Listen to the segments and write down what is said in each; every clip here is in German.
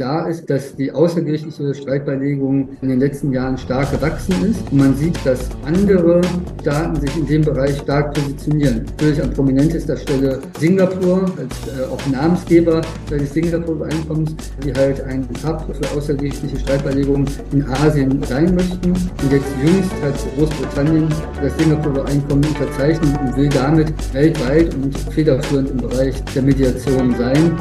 Da ist, dass die außergerichtliche Streitbeilegung in den letzten Jahren stark gewachsen ist. Und man sieht, dass andere Staaten sich in dem Bereich stark positionieren. Natürlich an prominentester Stelle Singapur als äh, auch Namensgeber des Singapur-Übereinkommens, die halt ein Hub für außergerichtliche Streitbeilegungen in Asien sein möchten. Und jetzt jüngst hat Großbritannien das Singapur-Übereinkommen unterzeichnet und will damit weltweit und federführend im Bereich der Mediation sein.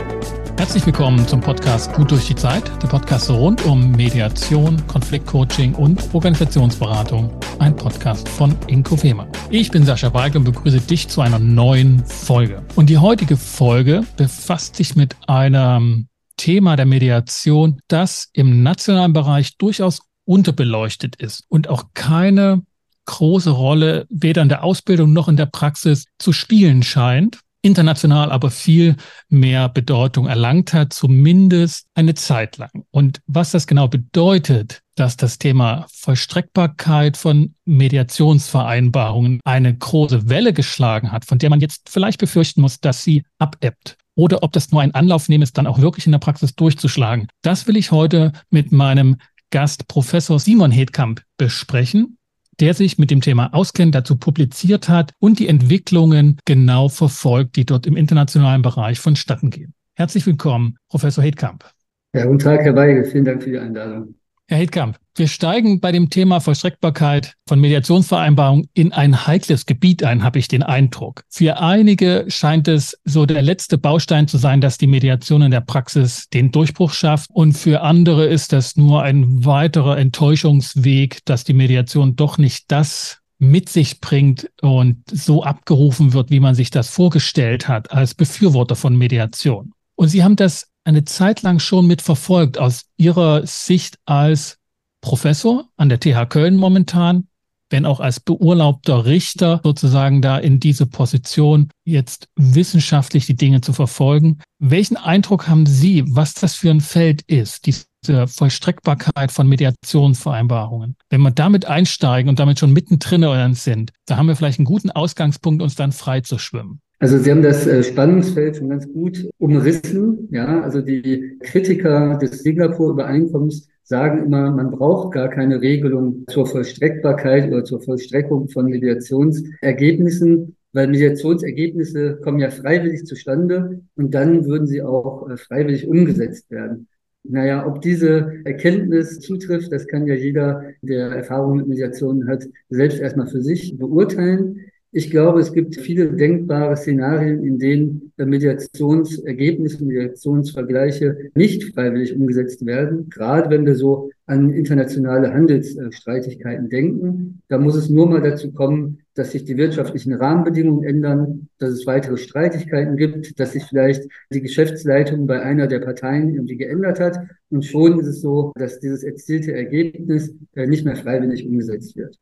Herzlich willkommen zum Podcast Gut durch die Zeit, der Podcast rund um Mediation, Konfliktcoaching und Organisationsberatung. Ein Podcast von Inko Fehmer. Ich bin Sascha Weigel und begrüße dich zu einer neuen Folge. Und die heutige Folge befasst sich mit einem Thema der Mediation, das im nationalen Bereich durchaus unterbeleuchtet ist und auch keine große Rolle weder in der Ausbildung noch in der Praxis zu spielen scheint international aber viel mehr Bedeutung erlangt hat, zumindest eine Zeit lang. Und was das genau bedeutet, dass das Thema Vollstreckbarkeit von Mediationsvereinbarungen eine große Welle geschlagen hat, von der man jetzt vielleicht befürchten muss, dass sie abebbt. Oder ob das nur ein Anlauf nehmen ist, dann auch wirklich in der Praxis durchzuschlagen. Das will ich heute mit meinem Gast Professor Simon Hedkamp besprechen der sich mit dem Thema auskennt, dazu publiziert hat und die Entwicklungen genau verfolgt, die dort im internationalen Bereich vonstatten gehen. Herzlich willkommen, Professor Hedkamp. Ja, guten Tag, Herr Weigel. Vielen Dank für die Einladung. Herr Hedkamp, wir steigen bei dem Thema Vollstreckbarkeit von Mediationsvereinbarungen in ein heikles Gebiet ein, habe ich den Eindruck. Für einige scheint es so der letzte Baustein zu sein, dass die Mediation in der Praxis den Durchbruch schafft. Und für andere ist das nur ein weiterer Enttäuschungsweg, dass die Mediation doch nicht das mit sich bringt und so abgerufen wird, wie man sich das vorgestellt hat als Befürworter von Mediation. Und Sie haben das eine Zeit lang schon mitverfolgt aus Ihrer Sicht als Professor an der TH Köln momentan, wenn auch als beurlaubter Richter sozusagen da in diese Position jetzt wissenschaftlich die Dinge zu verfolgen. Welchen Eindruck haben Sie, was das für ein Feld ist, diese Vollstreckbarkeit von Mediationsvereinbarungen? Wenn wir damit einsteigen und damit schon mittendrin sind, da haben wir vielleicht einen guten Ausgangspunkt, uns dann frei zu schwimmen. Also Sie haben das äh, Spannungsfeld schon ganz gut umrissen. Ja, also die Kritiker des Singapur-Übereinkommens sagen immer, man braucht gar keine Regelung zur Vollstreckbarkeit oder zur Vollstreckung von Mediationsergebnissen, weil Mediationsergebnisse kommen ja freiwillig zustande und dann würden sie auch äh, freiwillig umgesetzt werden. Naja, ob diese Erkenntnis zutrifft, das kann ja jeder, der Erfahrung mit Mediationen hat, selbst erstmal für sich beurteilen. Ich glaube, es gibt viele denkbare Szenarien, in denen Mediationsergebnisse, Mediationsvergleiche nicht freiwillig umgesetzt werden. Gerade wenn wir so an internationale Handelsstreitigkeiten denken, da muss es nur mal dazu kommen, dass sich die wirtschaftlichen Rahmenbedingungen ändern, dass es weitere Streitigkeiten gibt, dass sich vielleicht die Geschäftsleitung bei einer der Parteien irgendwie geändert hat. Und schon ist es so, dass dieses erzielte Ergebnis äh, nicht mehr freiwillig umgesetzt wird.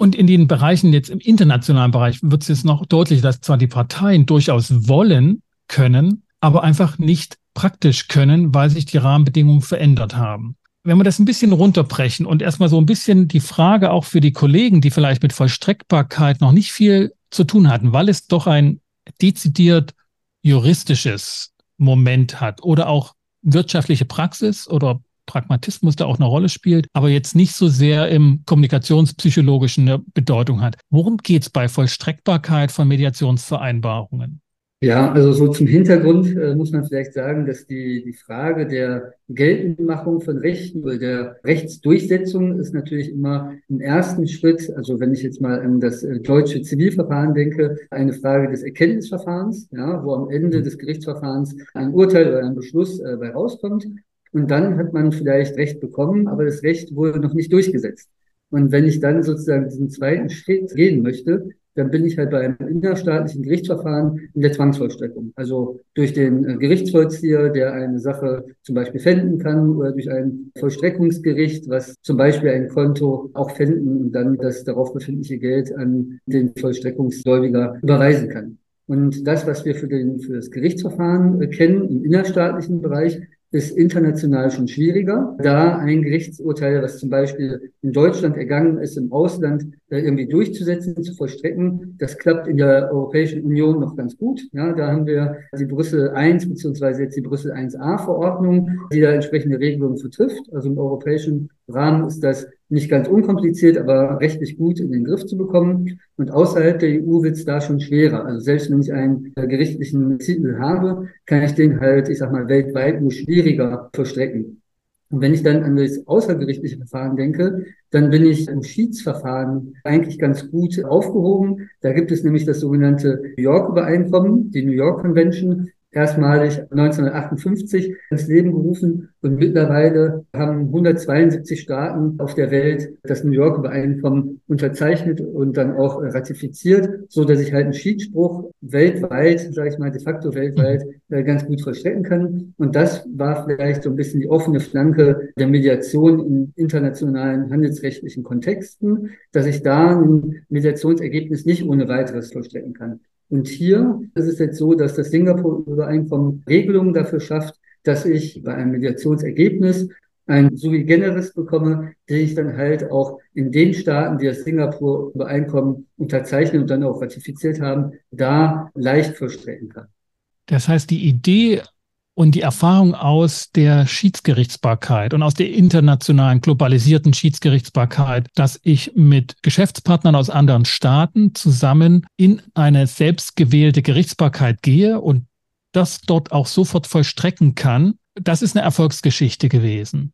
Und in den Bereichen jetzt im internationalen Bereich wird es jetzt noch deutlich, dass zwar die Parteien durchaus wollen können, aber einfach nicht praktisch können, weil sich die Rahmenbedingungen verändert haben. Wenn wir das ein bisschen runterbrechen und erstmal so ein bisschen die Frage auch für die Kollegen, die vielleicht mit Vollstreckbarkeit noch nicht viel zu tun hatten, weil es doch ein dezidiert juristisches Moment hat oder auch wirtschaftliche Praxis oder Pragmatismus da auch eine Rolle spielt, aber jetzt nicht so sehr im kommunikationspsychologischen eine Bedeutung hat. Worum geht es bei Vollstreckbarkeit von Mediationsvereinbarungen? Ja, also so zum Hintergrund äh, muss man vielleicht sagen, dass die, die Frage der Geltendmachung von Rechten oder der Rechtsdurchsetzung ist natürlich immer im ersten Schritt, also wenn ich jetzt mal an das äh, deutsche Zivilverfahren denke, eine Frage des Erkenntnisverfahrens, ja, wo am Ende des Gerichtsverfahrens ein Urteil oder ein Beschluss äh, bei rauskommt. Und dann hat man vielleicht Recht bekommen, aber das Recht wurde noch nicht durchgesetzt. Und wenn ich dann sozusagen diesen zweiten Schritt gehen möchte, dann bin ich halt bei einem innerstaatlichen Gerichtsverfahren in der Zwangsvollstreckung. Also durch den äh, Gerichtsvollzieher, der eine Sache zum Beispiel fänden kann oder durch ein Vollstreckungsgericht, was zum Beispiel ein Konto auch fänden und dann das darauf befindliche Geld an den Vollstreckungsgläubiger überweisen kann. Und das, was wir für, den, für das Gerichtsverfahren äh, kennen im innerstaatlichen Bereich, ist international schon schwieriger, da ein Gerichtsurteil, was zum Beispiel in Deutschland ergangen ist, im Ausland äh, irgendwie durchzusetzen, zu vollstrecken. Das klappt in der Europäischen Union noch ganz gut. Ja, da haben wir die Brüssel I beziehungsweise jetzt die Brüssel 1a Verordnung, die da entsprechende Regelungen vertrifft. Also im europäischen Rahmen ist das nicht ganz unkompliziert, aber rechtlich gut in den Griff zu bekommen. Und außerhalb der EU wird es da schon schwerer. Also selbst wenn ich einen äh, gerichtlichen Titel habe, kann ich den halt, ich sag mal, weltweit nur schwieriger verstrecken. Und wenn ich dann an das außergerichtliche Verfahren denke, dann bin ich im Schiedsverfahren eigentlich ganz gut aufgehoben. Da gibt es nämlich das sogenannte New York Übereinkommen, die New York Convention, erstmalig 1958 ins Leben gerufen und mittlerweile haben 172 Staaten auf der Welt das New York Übereinkommen unterzeichnet und dann auch ratifiziert, so dass ich halt einen Schiedsspruch weltweit, sage ich mal de facto weltweit, äh, ganz gut vollstrecken kann. Und das war vielleicht so ein bisschen die offene Flanke der Mediation in internationalen handelsrechtlichen Kontexten, dass ich da ein Mediationsergebnis nicht ohne weiteres vollstrecken kann. Und hier ist es jetzt so, dass das Singapur-Übereinkommen Regelungen dafür schafft, dass ich bei einem Mediationsergebnis ein sui generis bekomme, den ich dann halt auch in den Staaten, die das Singapur-Übereinkommen unterzeichnen und dann auch ratifiziert haben, da leicht vollstrecken kann. Das heißt, die Idee und die Erfahrung aus der Schiedsgerichtsbarkeit und aus der internationalen globalisierten Schiedsgerichtsbarkeit, dass ich mit Geschäftspartnern aus anderen Staaten zusammen in eine selbstgewählte Gerichtsbarkeit gehe und das dort auch sofort vollstrecken kann, das ist eine Erfolgsgeschichte gewesen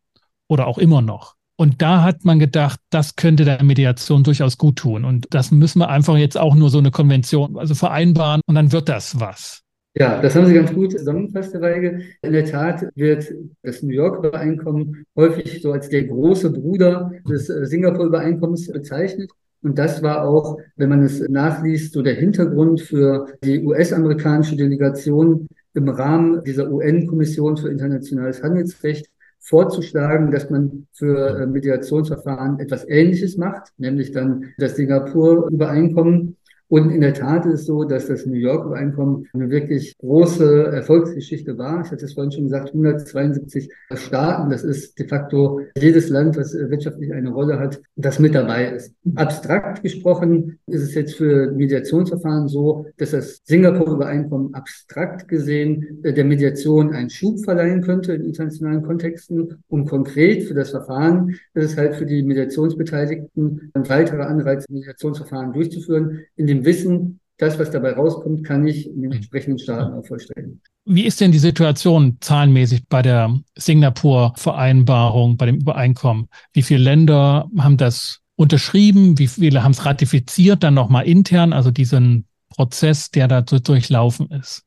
oder auch immer noch. Und da hat man gedacht, das könnte der Mediation durchaus gut tun. Und das müssen wir einfach jetzt auch nur so eine Konvention, also vereinbaren und dann wird das was. Ja, das haben Sie ganz gut zusammengefasst, Herr Weige. In der Tat wird das New York-Übereinkommen häufig so als der große Bruder des äh, Singapur-Übereinkommens bezeichnet. Und das war auch, wenn man es nachliest, so der Hintergrund für die US-amerikanische Delegation im Rahmen dieser UN-Kommission für internationales Handelsrecht vorzuschlagen, dass man für äh, Mediationsverfahren etwas Ähnliches macht, nämlich dann das Singapur-Übereinkommen und in der Tat ist es so, dass das New York-Übereinkommen eine wirklich große Erfolgsgeschichte war. Ich hatte es vorhin schon gesagt, 172 Staaten. Das ist de facto jedes Land, was wirtschaftlich eine Rolle hat, das mit dabei ist. Abstrakt gesprochen ist es jetzt für Mediationsverfahren so, dass das Singapur-Übereinkommen abstrakt gesehen der Mediation einen Schub verleihen könnte in internationalen Kontexten. Und konkret für das Verfahren ist es halt für die Mediationsbeteiligten ein weiterer Anreiz, Mediationsverfahren durchzuführen, in dem Wissen, das, was dabei rauskommt, kann ich in den entsprechenden Staaten auch vollstrecken. Wie ist denn die Situation zahlenmäßig bei der Singapur-Vereinbarung, bei dem Übereinkommen? Wie viele Länder haben das unterschrieben? Wie viele haben es ratifiziert? Dann nochmal intern, also diesen Prozess, der da durchlaufen ist?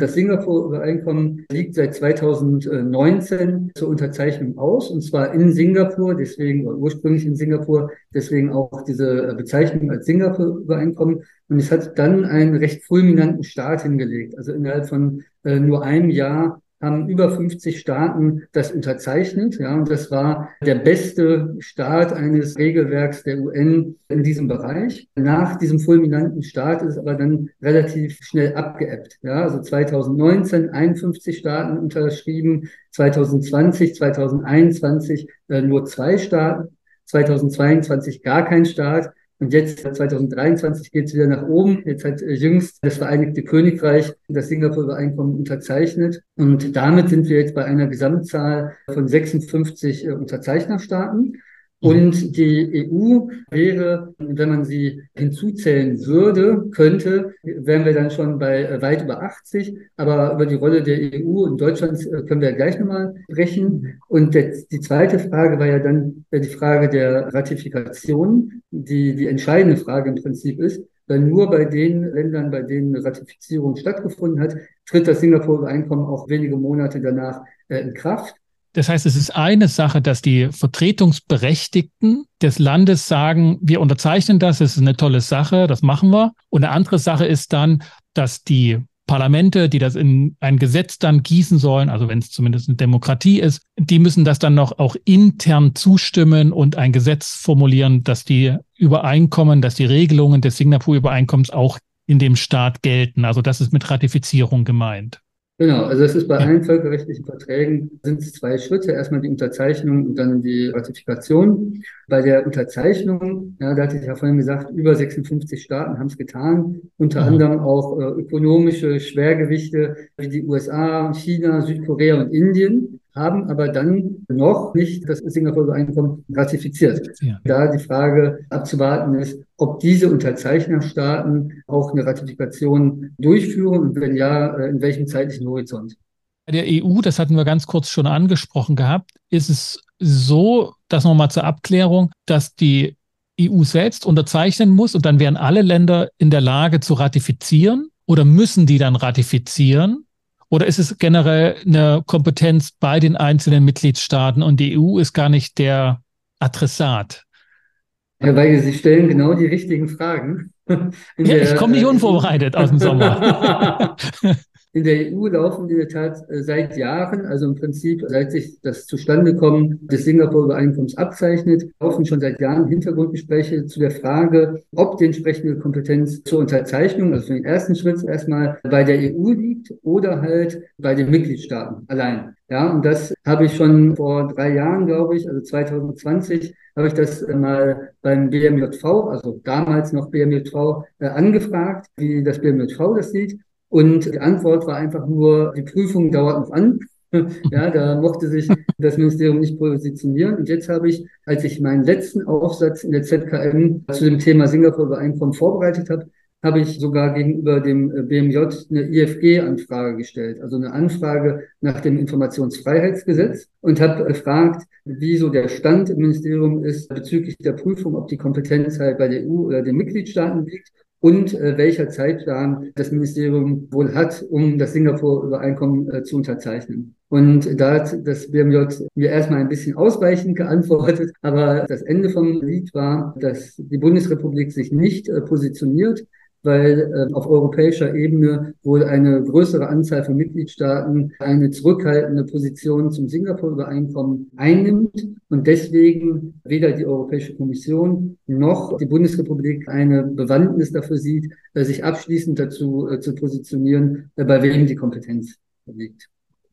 Das Singapur-Übereinkommen liegt seit 2019 zur Unterzeichnung aus, und zwar in Singapur, deswegen ursprünglich in Singapur, deswegen auch diese Bezeichnung als Singapur-Übereinkommen. Und es hat dann einen recht fulminanten Start hingelegt. Also innerhalb von äh, nur einem Jahr haben über 50 Staaten das unterzeichnet. Ja, und das war der beste Start eines Regelwerks der UN in diesem Bereich. Nach diesem fulminanten Start ist aber dann relativ schnell abgeebbt. Ja, also 2019 51 Staaten unterschrieben, 2020, 2021 äh, nur zwei Staaten, 2022 gar kein Staat und jetzt 2023 geht es wieder nach oben. Jetzt hat äh, jüngst das Vereinigte Königreich das Singapur-Übereinkommen unterzeichnet. Und damit sind wir jetzt bei einer Gesamtzahl von 56 äh, Unterzeichnerstaaten. Mhm. Und die EU wäre, wenn man sie hinzuzählen würde, könnte, wären wir dann schon bei äh, weit über 80. Aber über die Rolle der EU und Deutschlands äh, können wir gleich nochmal sprechen. Und die zweite Frage war ja dann die Frage der Ratifikation, die die entscheidende Frage im Prinzip ist. Weil nur bei den Ländern, bei denen eine Ratifizierung stattgefunden hat, tritt das Singapur-Übereinkommen auch wenige Monate danach äh, in Kraft. Das heißt, es ist eine Sache, dass die Vertretungsberechtigten des Landes sagen, wir unterzeichnen das, es ist eine tolle Sache, das machen wir. Und eine andere Sache ist dann, dass die Parlamente, die das in ein Gesetz dann gießen sollen, also wenn es zumindest eine Demokratie ist, die müssen das dann noch auch intern zustimmen und ein Gesetz formulieren, dass die Übereinkommen, dass die Regelungen des Singapur-Übereinkommens auch in dem Staat gelten. Also das ist mit Ratifizierung gemeint. Genau, also es ist bei allen völkerrechtlichen Verträgen sind es zwei Schritte. Erstmal die Unterzeichnung und dann die Ratifikation. Bei der Unterzeichnung, ja, da hatte ich ja vorhin gesagt, über 56 Staaten haben es getan, unter mhm. anderem auch äh, ökonomische Schwergewichte wie die USA, China, Südkorea und Indien haben aber dann noch nicht das Singapur-Übereinkommen ratifiziert. Ja. Da die Frage abzuwarten ist, ob diese Unterzeichnerstaaten auch eine Ratifikation durchführen und wenn ja, äh, in welchem zeitlichen Horizont. Bei der EU, das hatten wir ganz kurz schon angesprochen gehabt, ist es so, dass nochmal zur Abklärung, dass die EU selbst unterzeichnen muss und dann wären alle Länder in der Lage zu ratifizieren oder müssen die dann ratifizieren? Oder ist es generell eine Kompetenz bei den einzelnen Mitgliedstaaten und die EU ist gar nicht der Adressat? Herr Weige, Sie stellen genau die richtigen Fragen. ja, der, ich komme nicht äh, unvorbereitet aus dem Sommer. In der EU laufen in der Tat äh, seit Jahren, also im Prinzip seit sich das Zustandekommen des Singapur-Übereinkommens abzeichnet, laufen schon seit Jahren Hintergrundgespräche zu der Frage, ob die entsprechende Kompetenz zur Unterzeichnung, also für den ersten Schritt erstmal bei der EU liegt oder halt bei den Mitgliedstaaten allein. Ja, und das habe ich schon vor drei Jahren, glaube ich, also 2020, habe ich das mal beim BMJV, also damals noch BMJV, äh, angefragt, wie das BMJV das sieht. Und die Antwort war einfach nur, die Prüfung dauert noch an. Ja, da mochte sich das Ministerium nicht positionieren. Und jetzt habe ich, als ich meinen letzten Aufsatz in der ZKM zu dem Thema Singapur-Übereinkommen vorbereitet habe, habe ich sogar gegenüber dem BMJ eine IFG-Anfrage gestellt, also eine Anfrage nach dem Informationsfreiheitsgesetz und habe gefragt, wie so der Stand im Ministerium ist bezüglich der Prüfung, ob die Kompetenz halt bei der EU oder den Mitgliedstaaten liegt und äh, welcher Zeitplan das Ministerium wohl hat, um das Singapur-Übereinkommen äh, zu unterzeichnen. Und da hat das BMJ mir erstmal ein bisschen ausweichend geantwortet, aber das Ende vom Lied war, dass die Bundesrepublik sich nicht äh, positioniert, weil äh, auf europäischer Ebene wohl eine größere Anzahl von Mitgliedstaaten eine zurückhaltende Position zum Singapur-Übereinkommen einnimmt und deswegen weder die Europäische Kommission noch die Bundesrepublik eine Bewandtnis dafür sieht, äh, sich abschließend dazu äh, zu positionieren, äh, bei wem die Kompetenz liegt.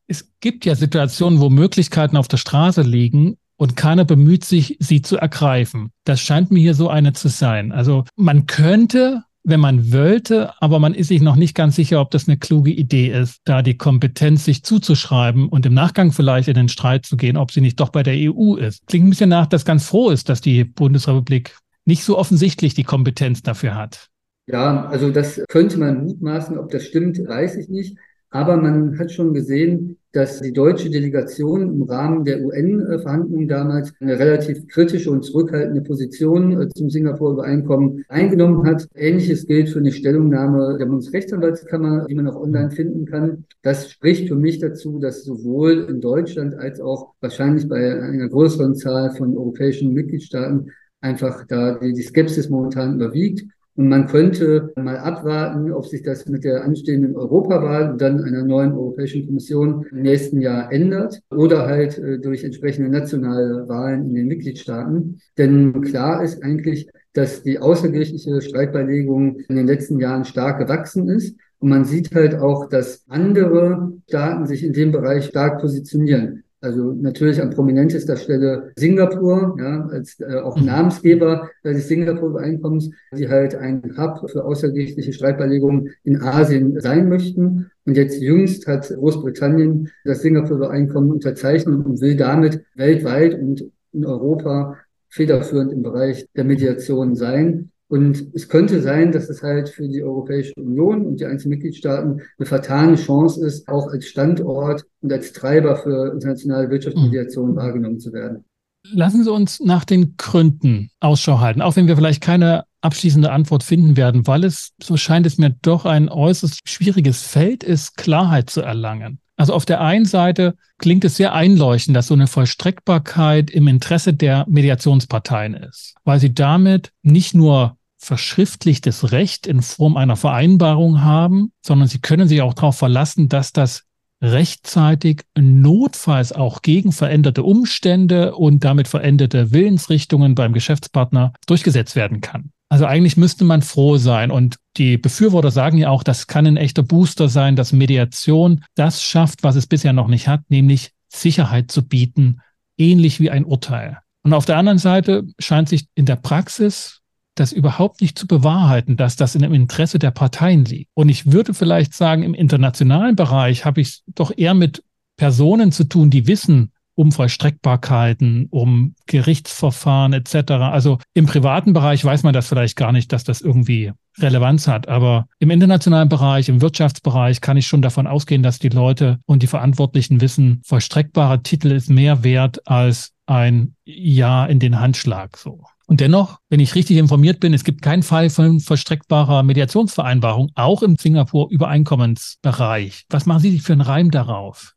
Es gibt ja Situationen, wo Möglichkeiten auf der Straße liegen, und keiner bemüht sich, sie zu ergreifen. Das scheint mir hier so eine zu sein. Also man könnte wenn man wollte, aber man ist sich noch nicht ganz sicher, ob das eine kluge Idee ist, da die Kompetenz sich zuzuschreiben und im Nachgang vielleicht in den Streit zu gehen, ob sie nicht doch bei der EU ist. Klingt ein bisschen nach, dass ganz froh ist, dass die Bundesrepublik nicht so offensichtlich die Kompetenz dafür hat. Ja, also das könnte man mutmaßen, ob das stimmt, weiß ich nicht. Aber man hat schon gesehen, dass die deutsche Delegation im Rahmen der UN-Verhandlungen damals eine relativ kritische und zurückhaltende Position äh, zum Singapur-Übereinkommen eingenommen hat. Ähnliches gilt für eine Stellungnahme der Bundesrechtsanwaltskammer, die man auch online finden kann. Das spricht für mich dazu, dass sowohl in Deutschland als auch wahrscheinlich bei einer größeren Zahl von europäischen Mitgliedstaaten einfach da die, Skepsis momentan überwiegt. Und man könnte mal abwarten, ob sich das mit der anstehenden Europawahl und dann einer neuen Europäischen Kommission im nächsten Jahr ändert oder halt äh, durch entsprechende nationale Wahlen in den Mitgliedstaaten. Denn klar ist eigentlich, dass die außergerichtliche Streitbeilegung in den letzten Jahren stark gewachsen ist. Und man sieht halt auch, dass andere Staaten sich in dem Bereich stark positionieren. Also natürlich an prominentester Stelle Singapur, ja, als äh, auch mhm. Namensgeber äh, des Singapur-Übereinkommens, die halt ein Hub für außergerichtliche Streitbeilegungen in Asien sein möchten. Und jetzt jüngst hat Großbritannien das Singapur-Übereinkommen unterzeichnet und will damit weltweit und in Europa federführend im Bereich der Mediation sein. Und es könnte sein, dass es halt für die Europäische Union und die einzelnen Mitgliedstaaten eine vertane Chance ist, auch als Standort und als Treiber für internationale Wirtschaftsmediation mhm. wahrgenommen zu werden. Lassen Sie uns nach den Gründen Ausschau halten, auch wenn wir vielleicht keine abschließende Antwort finden werden, weil es, so scheint es mir doch ein äußerst schwieriges Feld ist, Klarheit zu erlangen. Also auf der einen Seite klingt es sehr einleuchtend, dass so eine Vollstreckbarkeit im Interesse der Mediationsparteien ist, weil sie damit nicht nur verschriftlichtes Recht in Form einer Vereinbarung haben, sondern sie können sich auch darauf verlassen, dass das rechtzeitig notfalls auch gegen veränderte Umstände und damit veränderte Willensrichtungen beim Geschäftspartner durchgesetzt werden kann. Also eigentlich müsste man froh sein. Und die Befürworter sagen ja auch, das kann ein echter Booster sein, dass Mediation das schafft, was es bisher noch nicht hat, nämlich Sicherheit zu bieten, ähnlich wie ein Urteil. Und auf der anderen Seite scheint sich in der Praxis das überhaupt nicht zu bewahrheiten, dass das in dem Interesse der Parteien liegt. Und ich würde vielleicht sagen, im internationalen Bereich habe ich es doch eher mit Personen zu tun, die wissen, um Vollstreckbarkeiten, um Gerichtsverfahren etc. Also im privaten Bereich weiß man das vielleicht gar nicht, dass das irgendwie Relevanz hat. Aber im internationalen Bereich, im Wirtschaftsbereich kann ich schon davon ausgehen, dass die Leute und die Verantwortlichen wissen, vollstreckbarer Titel ist mehr wert als ein Ja in den Handschlag, so. Und dennoch, wenn ich richtig informiert bin, es gibt keinen Fall von vollstreckbarer Mediationsvereinbarung, auch im Singapur-Übereinkommensbereich. Was machen Sie sich für einen Reim darauf?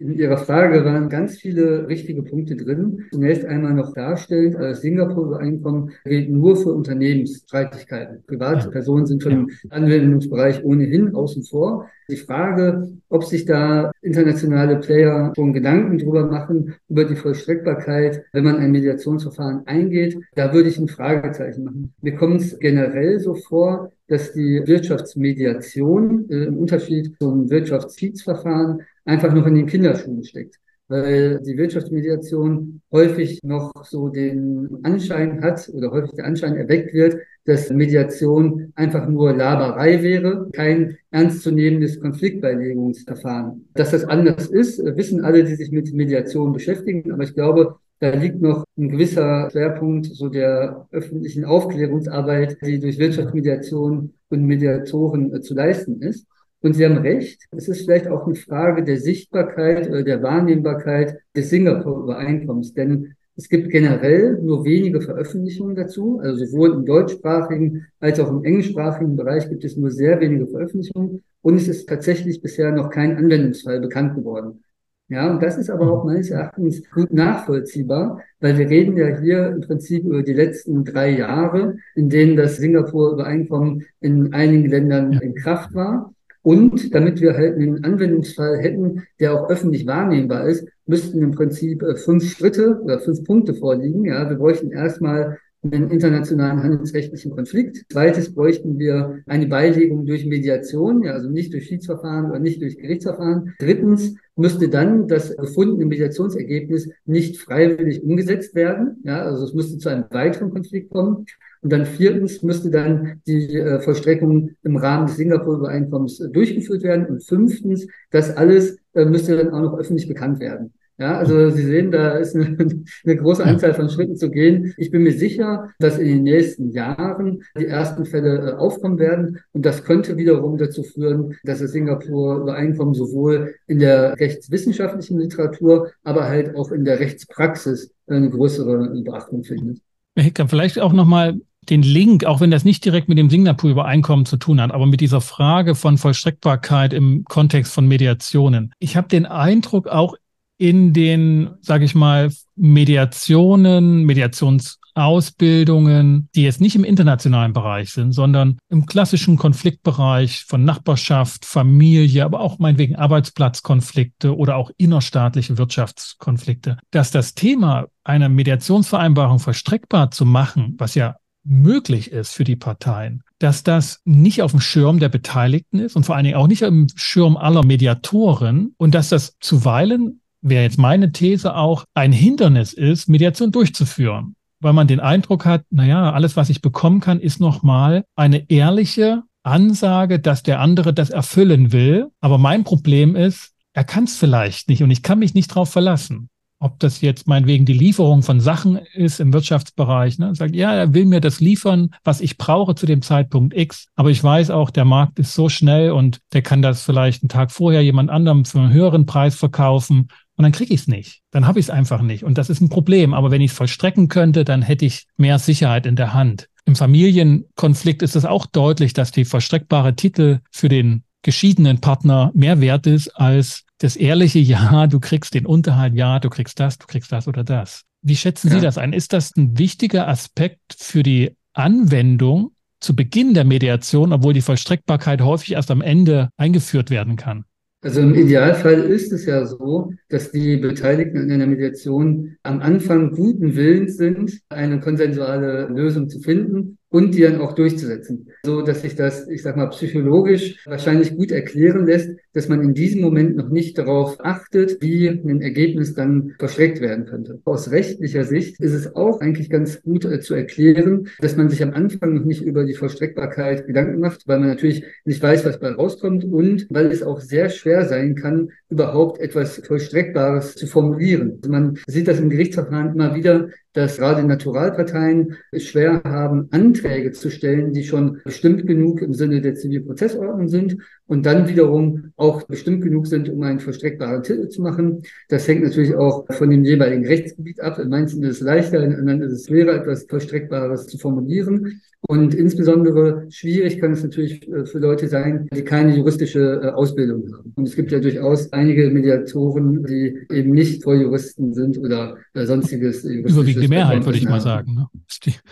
In Ihrer Frage waren ganz viele richtige Punkte drin. Zunächst einmal noch darstellend, das Singapur-Übereinkommen gilt nur für Unternehmensstreitigkeiten. Private Personen sind von dem Anwendungsbereich ohnehin außen vor. Die Frage, ob sich da internationale Player schon Gedanken drüber machen, über die Vollstreckbarkeit, wenn man ein Mediationsverfahren eingeht, da würde ich ein Fragezeichen machen. Mir kommt es generell so vor, dass die Wirtschaftsmediation äh, im Unterschied zum Wirtschaftsschiedsverfahren einfach noch in den Kinderschuhen steckt weil die Wirtschaftsmediation häufig noch so den Anschein hat oder häufig der Anschein erweckt wird, dass Mediation einfach nur Laberei wäre, kein ernstzunehmendes Konfliktbeilegungsverfahren. Dass das anders ist, wissen alle, die sich mit Mediation beschäftigen, aber ich glaube, da liegt noch ein gewisser Schwerpunkt so der öffentlichen Aufklärungsarbeit, die durch Wirtschaftsmediation und Mediatoren äh, zu leisten ist. Und Sie haben recht, es ist vielleicht auch eine Frage der Sichtbarkeit oder der Wahrnehmbarkeit des Singapur-Übereinkommens. Denn es gibt generell nur wenige Veröffentlichungen dazu. Also sowohl im deutschsprachigen als auch im englischsprachigen Bereich gibt es nur sehr wenige Veröffentlichungen. Und es ist tatsächlich bisher noch kein Anwendungsfall bekannt geworden. Ja, und das ist aber auch meines Erachtens gut nachvollziehbar, weil wir reden ja hier im Prinzip über die letzten drei Jahre, in denen das Singapur-Übereinkommen in einigen Ländern in Kraft war. Und damit wir halt einen Anwendungsfall hätten, der auch öffentlich wahrnehmbar ist, müssten im Prinzip äh, fünf Schritte oder fünf Punkte vorliegen. Ja, wir bräuchten erstmal einen internationalen handelsrechtlichen Konflikt. Zweites bräuchten wir eine Beilegung durch Mediation, ja, also nicht durch Schiedsverfahren oder nicht durch Gerichtsverfahren. Drittens müsste dann das gefundene Mediationsergebnis nicht freiwillig umgesetzt werden. Ja, also es müsste zu einem weiteren Konflikt kommen. Und dann viertens müsste dann die äh, Vollstreckung im Rahmen des Singapur-Übereinkommens äh, durchgeführt werden. Und fünftens, das alles äh, müsste dann auch noch öffentlich bekannt werden. Ja, also Sie sehen, da ist eine, eine große Anzahl von Schritten zu gehen. Ich bin mir sicher, dass in den nächsten Jahren die ersten Fälle äh, aufkommen werden. Und das könnte wiederum dazu führen, dass das Singapur-Übereinkommen sowohl in der rechtswissenschaftlichen Literatur, aber halt auch in der Rechtspraxis eine größere Beachtung findet. Herr Hickam, vielleicht auch nochmal den Link, auch wenn das nicht direkt mit dem Singapur-Übereinkommen zu tun hat, aber mit dieser Frage von Vollstreckbarkeit im Kontext von Mediationen. Ich habe den Eindruck, auch in den, sage ich mal, Mediationen, Mediationsausbildungen, die jetzt nicht im internationalen Bereich sind, sondern im klassischen Konfliktbereich von Nachbarschaft, Familie, aber auch meinetwegen Arbeitsplatzkonflikte oder auch innerstaatliche Wirtschaftskonflikte, dass das Thema einer Mediationsvereinbarung verstreckbar zu machen, was ja möglich ist für die Parteien, dass das nicht auf dem Schirm der Beteiligten ist und vor allen Dingen auch nicht im Schirm aller Mediatoren und dass das zuweilen, wäre jetzt meine These auch, ein Hindernis ist, Mediation durchzuführen. Weil man den Eindruck hat, naja, alles, was ich bekommen kann, ist nochmal eine ehrliche Ansage, dass der andere das erfüllen will. Aber mein Problem ist, er kann es vielleicht nicht und ich kann mich nicht darauf verlassen ob das jetzt meinetwegen die Lieferung von Sachen ist im Wirtschaftsbereich, ne? sagt, ja, er will mir das liefern, was ich brauche zu dem Zeitpunkt X. Aber ich weiß auch, der Markt ist so schnell und der kann das vielleicht einen Tag vorher jemand anderem für einen höheren Preis verkaufen. Und dann kriege ich es nicht. Dann habe ich es einfach nicht. Und das ist ein Problem. Aber wenn ich es vollstrecken könnte, dann hätte ich mehr Sicherheit in der Hand. Im Familienkonflikt ist es auch deutlich, dass die vollstreckbare Titel für den geschiedenen Partner mehr wert ist als das ehrliche Ja, du kriegst den Unterhalt, ja, du kriegst das, du kriegst das oder das. Wie schätzen ja. Sie das ein? Ist das ein wichtiger Aspekt für die Anwendung zu Beginn der Mediation, obwohl die Vollstreckbarkeit häufig erst am Ende eingeführt werden kann? Also im Idealfall ist es ja so, dass die Beteiligten an einer Mediation am Anfang guten Willens sind, eine konsensuale Lösung zu finden und die dann auch durchzusetzen. So dass sich das, ich sag mal, psychologisch wahrscheinlich gut erklären lässt, dass man in diesem Moment noch nicht darauf achtet, wie ein Ergebnis dann verstreckt werden könnte. Aus rechtlicher Sicht ist es auch eigentlich ganz gut äh, zu erklären, dass man sich am Anfang noch nicht über die Vollstreckbarkeit Gedanken macht, weil man natürlich nicht weiß, was bei rauskommt und weil es auch sehr schwer sein kann, überhaupt etwas Vollstreckbares zu formulieren. Also man sieht das im Gerichtsverfahren immer wieder, dass gerade Naturalparteien es schwer haben, Anträge zu stellen, die schon bestimmt genug im Sinne der Zivilprozessordnung sind und dann wiederum auch bestimmt genug sind, um einen verstreckbaren Titel zu machen. Das hängt natürlich auch von dem jeweiligen Rechtsgebiet ab. In manchen ist es leichter, in anderen ist es schwerer, etwas Verstreckbares zu formulieren. Und insbesondere schwierig kann es natürlich äh, für Leute sein, die keine juristische äh, Ausbildung haben. Und es gibt ja durchaus einige Mediatoren, die eben nicht Volljuristen sind oder äh, sonstiges. Überwiegende Mehrheit, würde ich mal sagen. Ne?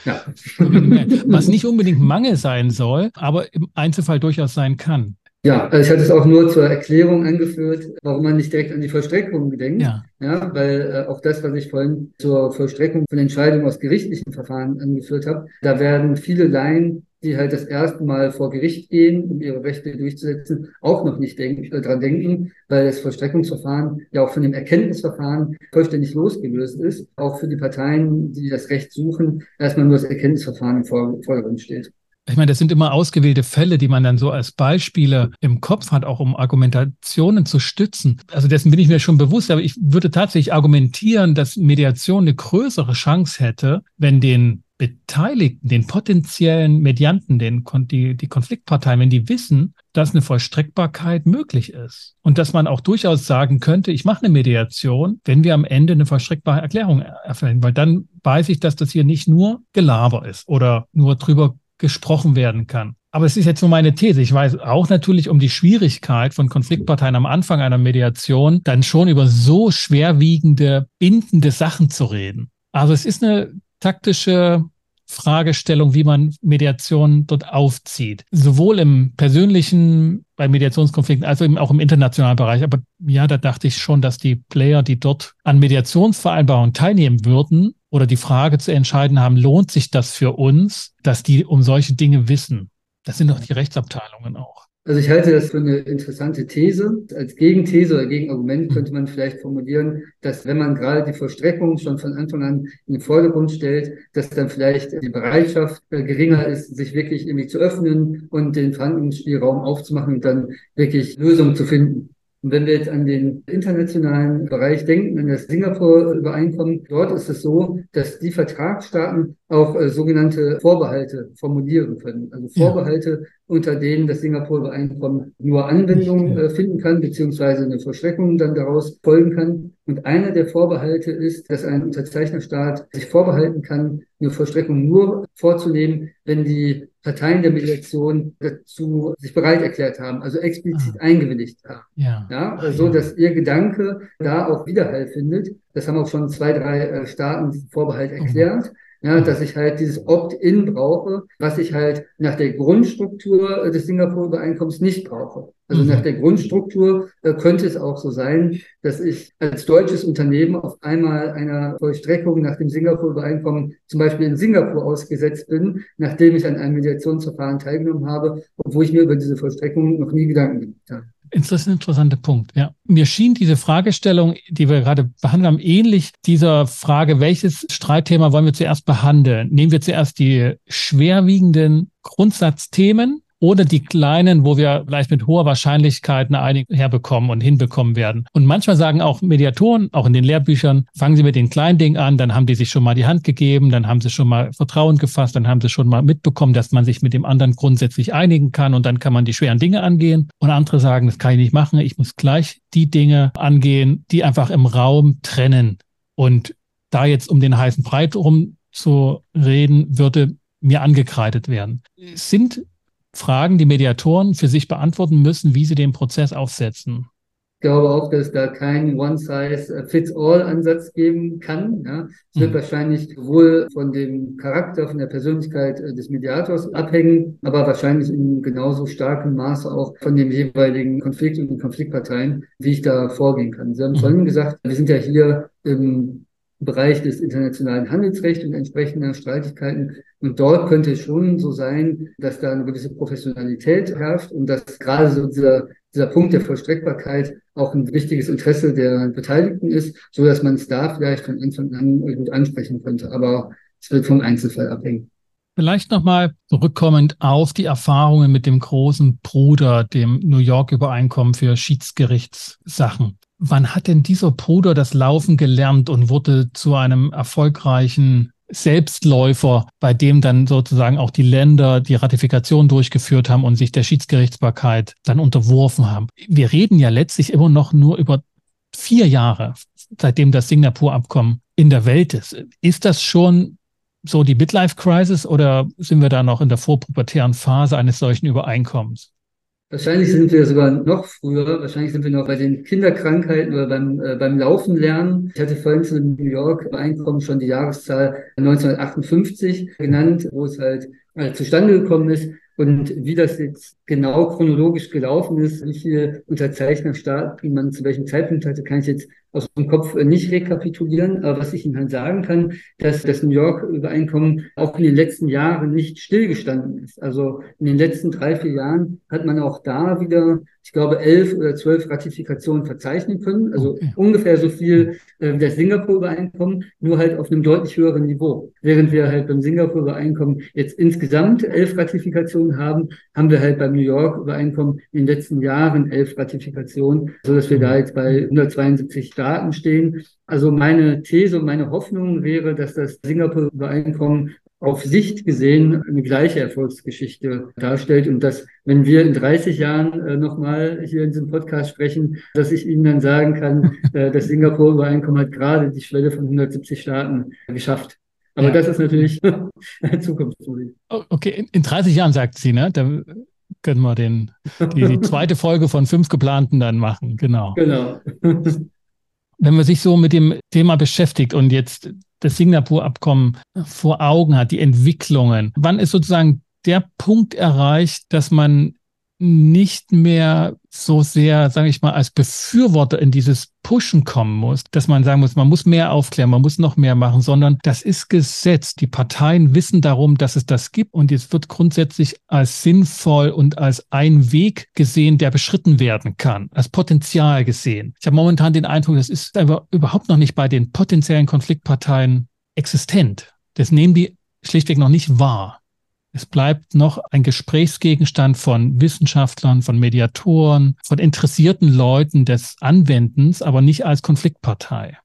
Ja. Was nicht unbedingt Mangel sein soll, aber im Einzelfall durchaus sein kann. Ja, also ich hatte es auch nur zur Erklärung angeführt, warum man nicht direkt an die Vollstreckung denkt. Ja. ja weil äh, auch das, was ich vorhin zur Vollstreckung von Entscheidungen aus gerichtlichen Verfahren angeführt habe, da werden viele Laien, die halt das erste Mal vor Gericht gehen, um ihre Rechte durchzusetzen, auch noch nicht denk äh, dran denken, weil das Vollstreckungsverfahren ja auch von dem Erkenntnisverfahren vollständig losgelöst ist, auch für die Parteien, die das Recht suchen, erstmal nur das Erkenntnisverfahren im Vordergrund steht. Ich meine, das sind immer ausgewählte Fälle, die man dann so als Beispiele im Kopf hat, auch um Argumentationen zu stützen. Also dessen bin ich mir schon bewusst, aber ich würde tatsächlich argumentieren, dass Mediation eine größere Chance hätte, wenn den Beteiligten, den potenziellen Medianten, den, die, die Konfliktparteien, wenn die wissen, dass eine Vollstreckbarkeit möglich ist und dass man auch durchaus sagen könnte, ich mache eine Mediation, wenn wir am Ende eine vollstreckbare Erklärung erfüllen, weil dann weiß ich, dass das hier nicht nur Gelaber ist oder nur drüber gesprochen werden kann. Aber es ist jetzt nur meine These. Ich weiß auch natürlich um die Schwierigkeit von Konfliktparteien am Anfang einer Mediation, dann schon über so schwerwiegende, bindende Sachen zu reden. Also es ist eine taktische Fragestellung, wie man Mediation dort aufzieht. Sowohl im persönlichen, bei Mediationskonflikten, als auch im internationalen Bereich. Aber ja, da dachte ich schon, dass die Player, die dort an Mediationsvereinbarungen teilnehmen würden, oder die Frage zu entscheiden haben, lohnt sich das für uns, dass die um solche Dinge wissen. Das sind doch die Rechtsabteilungen auch. Also ich halte das für eine interessante These. Als Gegenthese oder Gegenargument könnte man vielleicht formulieren, dass wenn man gerade die Vollstreckung schon von Anfang an in den Vordergrund stellt, dass dann vielleicht die Bereitschaft äh, geringer ist, sich wirklich irgendwie zu öffnen und den Verhandlungsspielraum aufzumachen und dann wirklich Lösungen zu finden. Und wenn wir jetzt an den internationalen Bereich denken, an das Singapur-Übereinkommen, dort ist es so, dass die Vertragsstaaten auch äh, sogenannte Vorbehalte formulieren können. Also Vorbehalte, ja. unter denen das Singapur-Übereinkommen nur Anwendung äh, finden kann, beziehungsweise eine Verschreckung dann daraus folgen kann. Und einer der Vorbehalte ist, dass ein Unterzeichnerstaat sich vorbehalten kann, eine Vollstreckung nur vorzunehmen, wenn die Parteien der Mediation dazu sich bereit erklärt haben, also explizit ah. eingewilligt haben. Ja. ja so also, dass ihr Gedanke da auch Widerhall findet. Das haben auch schon zwei, drei äh, Staaten Vorbehalt mhm. erklärt. Mhm ja, dass ich halt dieses Opt-in brauche, was ich halt nach der Grundstruktur des Singapur-Übereinkommens nicht brauche. Also mhm. nach der Grundstruktur äh, könnte es auch so sein, dass ich als deutsches Unternehmen auf einmal einer Vollstreckung nach dem Singapur-Übereinkommen zum Beispiel in Singapur ausgesetzt bin, nachdem ich an einem Mediationsverfahren teilgenommen habe, obwohl ich mir über diese Vollstreckung noch nie Gedanken gemacht habe. Das ist ein interessanter Punkt. Ja. Mir schien diese Fragestellung, die wir gerade behandelt haben, ähnlich dieser Frage, welches Streitthema wollen wir zuerst behandeln? Nehmen wir zuerst die schwerwiegenden Grundsatzthemen oder die kleinen, wo wir vielleicht mit hoher Wahrscheinlichkeit eine Einigung herbekommen und hinbekommen werden. Und manchmal sagen auch Mediatoren, auch in den Lehrbüchern, fangen Sie mit den kleinen Dingen an, dann haben die sich schon mal die Hand gegeben, dann haben sie schon mal Vertrauen gefasst, dann haben sie schon mal mitbekommen, dass man sich mit dem anderen grundsätzlich einigen kann und dann kann man die schweren Dinge angehen. Und andere sagen, das kann ich nicht machen, ich muss gleich die Dinge angehen, die einfach im Raum trennen. Und da jetzt um den heißen Brei rum zu reden, würde mir angekreidet werden. Sind Fragen, die Mediatoren für sich beantworten müssen, wie sie den Prozess aufsetzen. glaube auch, dass es da keinen One-Size-Fits-All-Ansatz geben kann. Ja. Es wird mhm. wahrscheinlich sowohl von dem Charakter, von der Persönlichkeit äh, des Mediators abhängen, aber wahrscheinlich in genauso starkem Maße auch von dem jeweiligen Konflikt und den Konfliktparteien, wie ich da vorgehen kann. Sie haben mhm. vorhin gesagt, wir sind ja hier im Bereich des internationalen Handelsrechts und entsprechender Streitigkeiten. Und dort könnte es schon so sein, dass da eine gewisse Professionalität herrscht und dass gerade so dieser, dieser Punkt der Vollstreckbarkeit auch ein wichtiges Interesse der Beteiligten ist, so dass man es da vielleicht von Anfang an gut ansprechen könnte. Aber es wird vom Einzelfall abhängen. Vielleicht nochmal zurückkommend auf die Erfahrungen mit dem großen Bruder, dem New York Übereinkommen für Schiedsgerichtssachen. Wann hat denn dieser Bruder das Laufen gelernt und wurde zu einem erfolgreichen Selbstläufer, bei dem dann sozusagen auch die Länder die Ratifikation durchgeführt haben und sich der Schiedsgerichtsbarkeit dann unterworfen haben. Wir reden ja letztlich immer noch nur über vier Jahre, seitdem das Singapur-Abkommen in der Welt ist. Ist das schon so die Midlife-Crisis oder sind wir da noch in der vorpubertären Phase eines solchen Übereinkommens? Wahrscheinlich sind wir sogar noch früher. Wahrscheinlich sind wir noch bei den Kinderkrankheiten oder beim, äh, beim Laufen lernen. Ich hatte vorhin zu New York Einkommen schon die Jahreszahl 1958 genannt, wo es halt äh, zustande gekommen ist. Und wie das jetzt genau chronologisch gelaufen ist, wie viele Unterzeichnerstaaten man zu welchem Zeitpunkt hatte, kann ich jetzt aus dem Kopf nicht rekapitulieren. Aber was ich Ihnen halt sagen kann, dass das New York-Übereinkommen auch in den letzten Jahren nicht stillgestanden ist. Also in den letzten drei, vier Jahren hat man auch da wieder, ich glaube, elf oder zwölf Ratifikationen verzeichnen können. Also okay. ungefähr so viel äh, wie das Singapur-Übereinkommen, nur halt auf einem deutlich höheren Niveau. Während wir halt beim Singapur-Übereinkommen jetzt insgesamt elf Ratifikationen haben, haben wir halt beim New York-Übereinkommen in den letzten Jahren elf Ratifikationen, so dass wir da jetzt bei 172 Staaten stehen. Also meine These und meine Hoffnung wäre, dass das Singapur-Übereinkommen auf Sicht gesehen eine gleiche Erfolgsgeschichte darstellt und dass, wenn wir in 30 Jahren äh, nochmal hier in diesem Podcast sprechen, dass ich Ihnen dann sagen kann, äh, das Singapur-Übereinkommen hat gerade die Schwelle von 170 Staaten geschafft. Aber ja. das ist natürlich Zukunftsmusik. Okay, in, in 30 Jahren sagt sie, ne? Da können wir den, die, die zweite Folge von fünf geplanten dann machen. Genau. Genau. Wenn man sich so mit dem Thema beschäftigt und jetzt das Singapur-Abkommen vor Augen hat, die Entwicklungen, wann ist sozusagen der Punkt erreicht, dass man nicht mehr so sehr, sage ich mal, als Befürworter in dieses Pushen kommen muss, dass man sagen muss, man muss mehr aufklären, man muss noch mehr machen, sondern das ist Gesetz. Die Parteien wissen darum, dass es das gibt und es wird grundsätzlich als sinnvoll und als ein Weg gesehen, der beschritten werden kann, als Potenzial gesehen. Ich habe momentan den Eindruck, das ist aber überhaupt noch nicht bei den potenziellen Konfliktparteien existent. Das nehmen die schlichtweg noch nicht wahr. Es bleibt noch ein Gesprächsgegenstand von Wissenschaftlern, von Mediatoren, von interessierten Leuten des Anwendens, aber nicht als Konfliktpartei.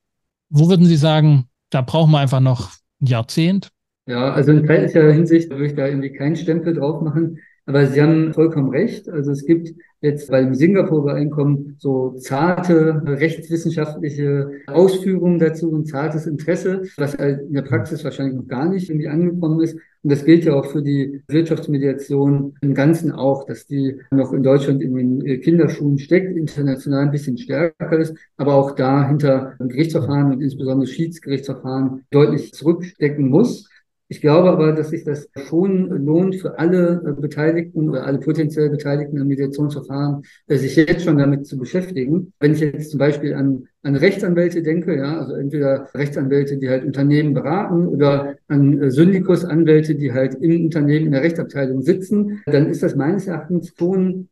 Wo würden Sie sagen, da brauchen wir einfach noch ein Jahrzehnt? Ja, also in zeitlicher Hinsicht würde ich da irgendwie keinen Stempel drauf machen. Aber Sie haben vollkommen recht. Also es gibt jetzt beim Singapur-Übereinkommen so zarte rechtswissenschaftliche Ausführungen dazu und zartes Interesse, was halt in der Praxis wahrscheinlich noch gar nicht irgendwie angekommen ist. Und das gilt ja auch für die Wirtschaftsmediation im Ganzen auch, dass die noch in Deutschland in den Kinderschuhen steckt, international ein bisschen stärker ist, aber auch da hinter Gerichtsverfahren und insbesondere Schiedsgerichtsverfahren deutlich zurückstecken muss. Ich glaube aber, dass sich das schon lohnt für alle äh, Beteiligten oder alle potenziell Beteiligten am Mediationsverfahren, äh, sich jetzt schon damit zu beschäftigen. Wenn ich jetzt zum Beispiel an, an Rechtsanwälte denke, ja, also entweder Rechtsanwälte, die halt Unternehmen beraten oder an äh, Syndikusanwälte, die halt im Unternehmen in der Rechtsabteilung sitzen, dann ist das meines Erachtens schon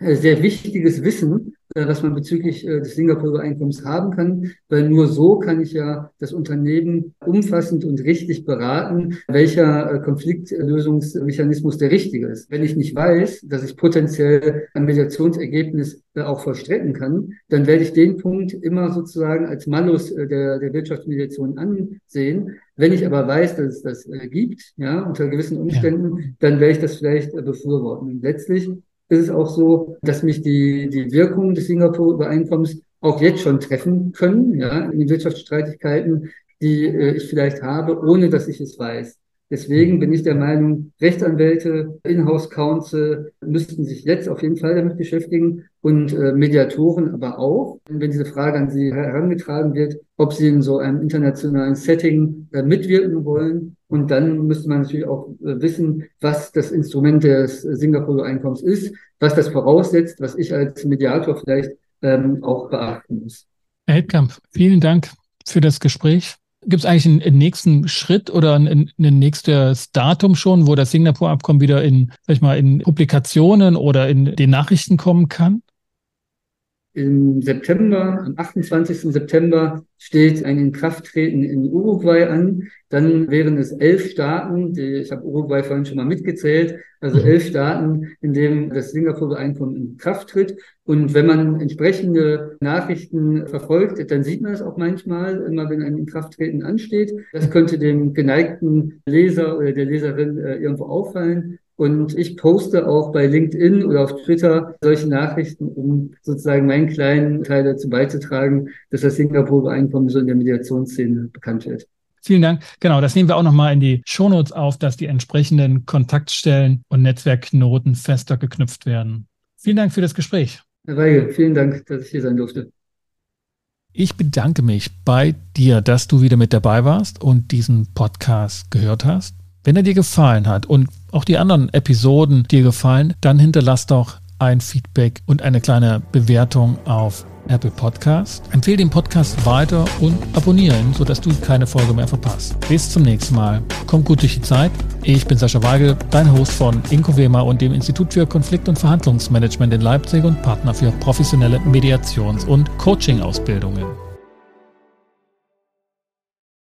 sehr wichtiges Wissen, äh, was man bezüglich äh, des Singapur-Einkommens haben kann, weil nur so kann ich ja das Unternehmen umfassend und richtig beraten, welcher äh, Konfliktlösungsmechanismus der richtige ist. Wenn ich nicht weiß, dass ich potenziell ein Mediationsergebnis auch vollstrecken kann, dann werde ich den Punkt immer sozusagen als Malus der, der Wirtschaftsmediation ansehen. Wenn ich aber weiß, dass es das gibt, ja, unter gewissen Umständen, ja. dann werde ich das vielleicht befürworten. Und letztlich ist es auch so, dass mich die, die Wirkung des Singapur-Übereinkommens auch jetzt schon treffen können, ja, in den Wirtschaftsstreitigkeiten, die äh, ich vielleicht habe, ohne dass ich es weiß. Deswegen bin ich der Meinung, Rechtsanwälte, Inhouse Counsel müssten sich jetzt auf jeden Fall damit beschäftigen und äh, Mediatoren aber auch, wenn diese Frage an sie herangetragen wird, ob sie in so einem internationalen Setting äh, mitwirken wollen. Und dann müsste man natürlich auch äh, wissen, was das Instrument des Singapur-Einkommens ist, was das voraussetzt, was ich als Mediator vielleicht ähm, auch beachten muss. Herr Heldkamp, vielen Dank für das Gespräch. Gibt es eigentlich einen, einen, nächsten Schritt oder ein, ein, nächstes Datum schon, wo das Singapur-Abkommen wieder in, sag ich mal, in Publikationen oder in den Nachrichten kommen kann? Im September, am 28. September steht ein Inkrafttreten in Uruguay an. Dann wären es elf Staaten, die, ich habe Uruguay vorhin schon mal mitgezählt, also mhm. elf Staaten, in denen das Singapur-Einkommen in Kraft tritt. Und wenn man entsprechende Nachrichten verfolgt, dann sieht man es auch manchmal, immer wenn ein Inkrafttreten ansteht. Das könnte dem geneigten Leser oder der Leserin äh, irgendwo auffallen. Und ich poste auch bei LinkedIn oder auf Twitter solche Nachrichten, um sozusagen meinen kleinen Teil dazu beizutragen, dass das Singapur-Einkommen so in der Mediationsszene bekannt wird. Vielen Dank. Genau, das nehmen wir auch nochmal in die Shownotes auf, dass die entsprechenden Kontaktstellen und Netzwerkknoten fester geknüpft werden. Vielen Dank für das Gespräch. Herr Weigel, vielen Dank, dass ich hier sein durfte. Ich bedanke mich bei dir, dass du wieder mit dabei warst und diesen Podcast gehört hast. Wenn er dir gefallen hat und auch die anderen Episoden dir gefallen, dann hinterlass doch ein Feedback und eine kleine Bewertung auf Apple Podcast. Empfehle den Podcast weiter und abonniere ihn, sodass du keine Folge mehr verpasst. Bis zum nächsten Mal. Kommt gut durch die Zeit. Ich bin Sascha Weigel, dein Host von Inkowema und dem Institut für Konflikt- und Verhandlungsmanagement in Leipzig und Partner für professionelle Mediations- und Coaching-Ausbildungen.